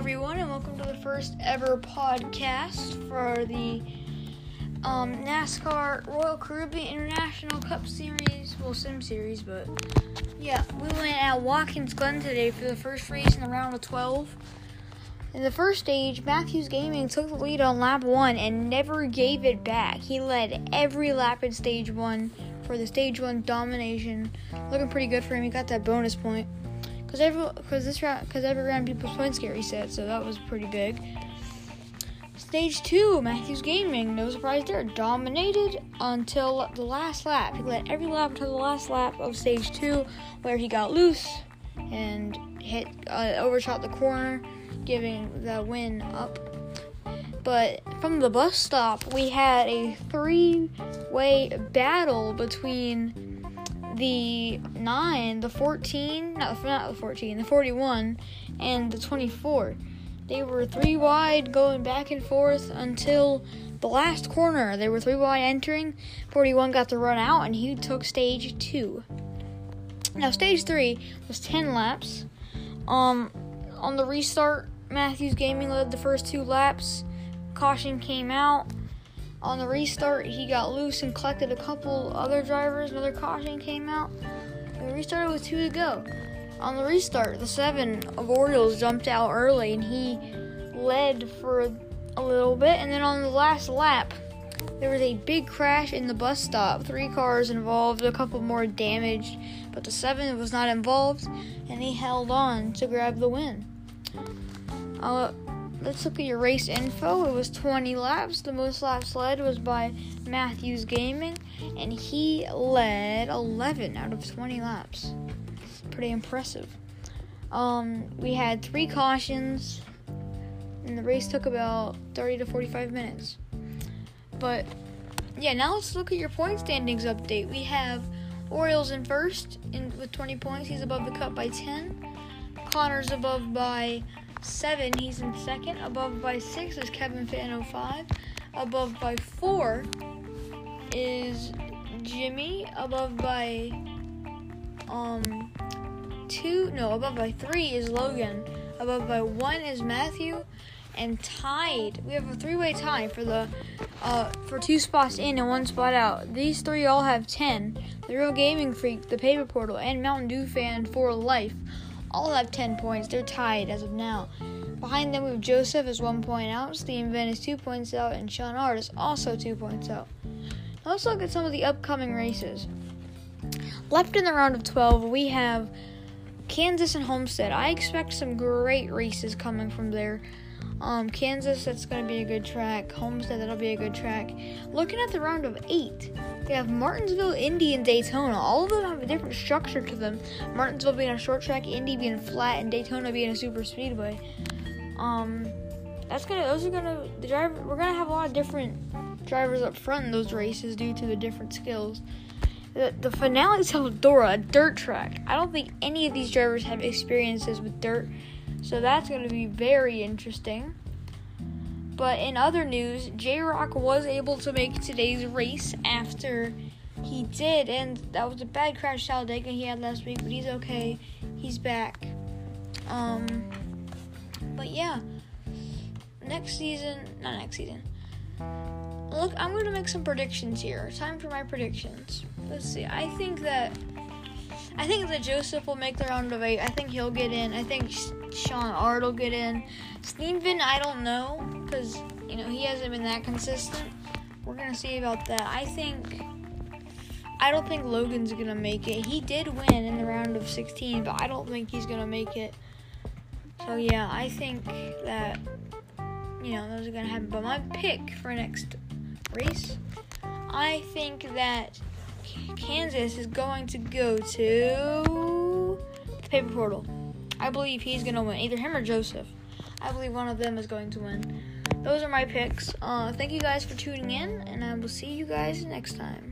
everyone, and welcome to the first ever podcast for the um, NASCAR Royal Caribbean International Cup Series. Well, Sim Series, but yeah, we went at Watkins Glen today for the first race in the round of 12. In the first stage, Matthews Gaming took the lead on lap one and never gave it back. He led every lap in stage one for the stage one domination. Looking pretty good for him. He got that bonus point because every because this round because every round people's points get reset, so that was pretty big. Stage two, Matthews Gaming, no surprise there, dominated until the last lap. He led every lap until the last lap of stage two, where he got loose and hit uh, overshot the corner, giving the win up. But from the bus stop, we had a three-way battle between the 9, the 14, not, not the 14, the 41, and the 24. They were three wide going back and forth until the last corner. They were three wide entering. 41 got the run out and he took stage 2. Now stage 3 was 10 laps. Um on the restart, Matthews Gaming led the first two laps. Caution came out on the restart, he got loose and collected a couple other drivers. Another caution came out. We restarted with two to go. On the restart, the seven of Orioles jumped out early and he led for a little bit. And then on the last lap, there was a big crash in the bus stop. Three cars involved, a couple more damaged, but the seven was not involved, and he held on to grab the win. Uh, let's look at your race info. It was 20 laps. The most laps led was by Matthews Gaming, and he led 11 out of 20 laps. Pretty impressive. Um, we had three cautions, and the race took about 30 to 45 minutes. But yeah, now let's look at your point standings update. We have Orioles in first in, with 20 points. He's above the cut by 10. Connor's above by seven, he's in second. Above by six is Kevin Fan 05. Above by four is Jimmy. Above by um two, no, above by three is Logan. Above by one is Matthew. And tied, we have a three-way tie for the uh, for two spots in and one spot out. These three all have ten. The Real Gaming Freak, the Paper Portal, and Mountain Dew Fan for life all have 10 points. They're tied as of now. Behind them, we have Joseph is one point out, Steven is two points out, and Sean Art is also two points out. Now let's look at some of the upcoming races. Left in the round of 12, we have Kansas and Homestead. I expect some great races coming from there. Um, Kansas, that's going to be a good track. Homestead, that'll be a good track. Looking at the round of eight, we have Martinsville, Indy, and Daytona. All of them have a different structure to them. Martinsville being a short track, Indy being flat, and Daytona being a super speedway. Um, that's gonna. Those are gonna. The driver. We're gonna have a lot of different drivers up front in those races due to the different skills. The, the finale is Eldora, a dirt track. I don't think any of these drivers have experiences with dirt, so that's going to be very interesting. But in other news, J Rock was able to make today's race after he did, and that was a bad crash Talladega he had last week, but he's okay. He's back. Um, but yeah, next season, not next season. Look, I'm gonna make some predictions here. Time for my predictions. Let's see. I think that I think that Joseph will make the round of eight. I think he'll get in. I think Sean Art will get in. Steven, I don't know, because you know he hasn't been that consistent. We're gonna see about that. I think I don't think Logan's gonna make it. He did win in the round of 16, but I don't think he's gonna make it. So yeah, I think that you know those are gonna happen. But my pick for next race, I think that Kansas is going to go to the paper portal. I believe he's gonna win, either him or Joseph. I believe one of them is going to win. Those are my picks. Uh, thank you guys for tuning in, and I will see you guys next time.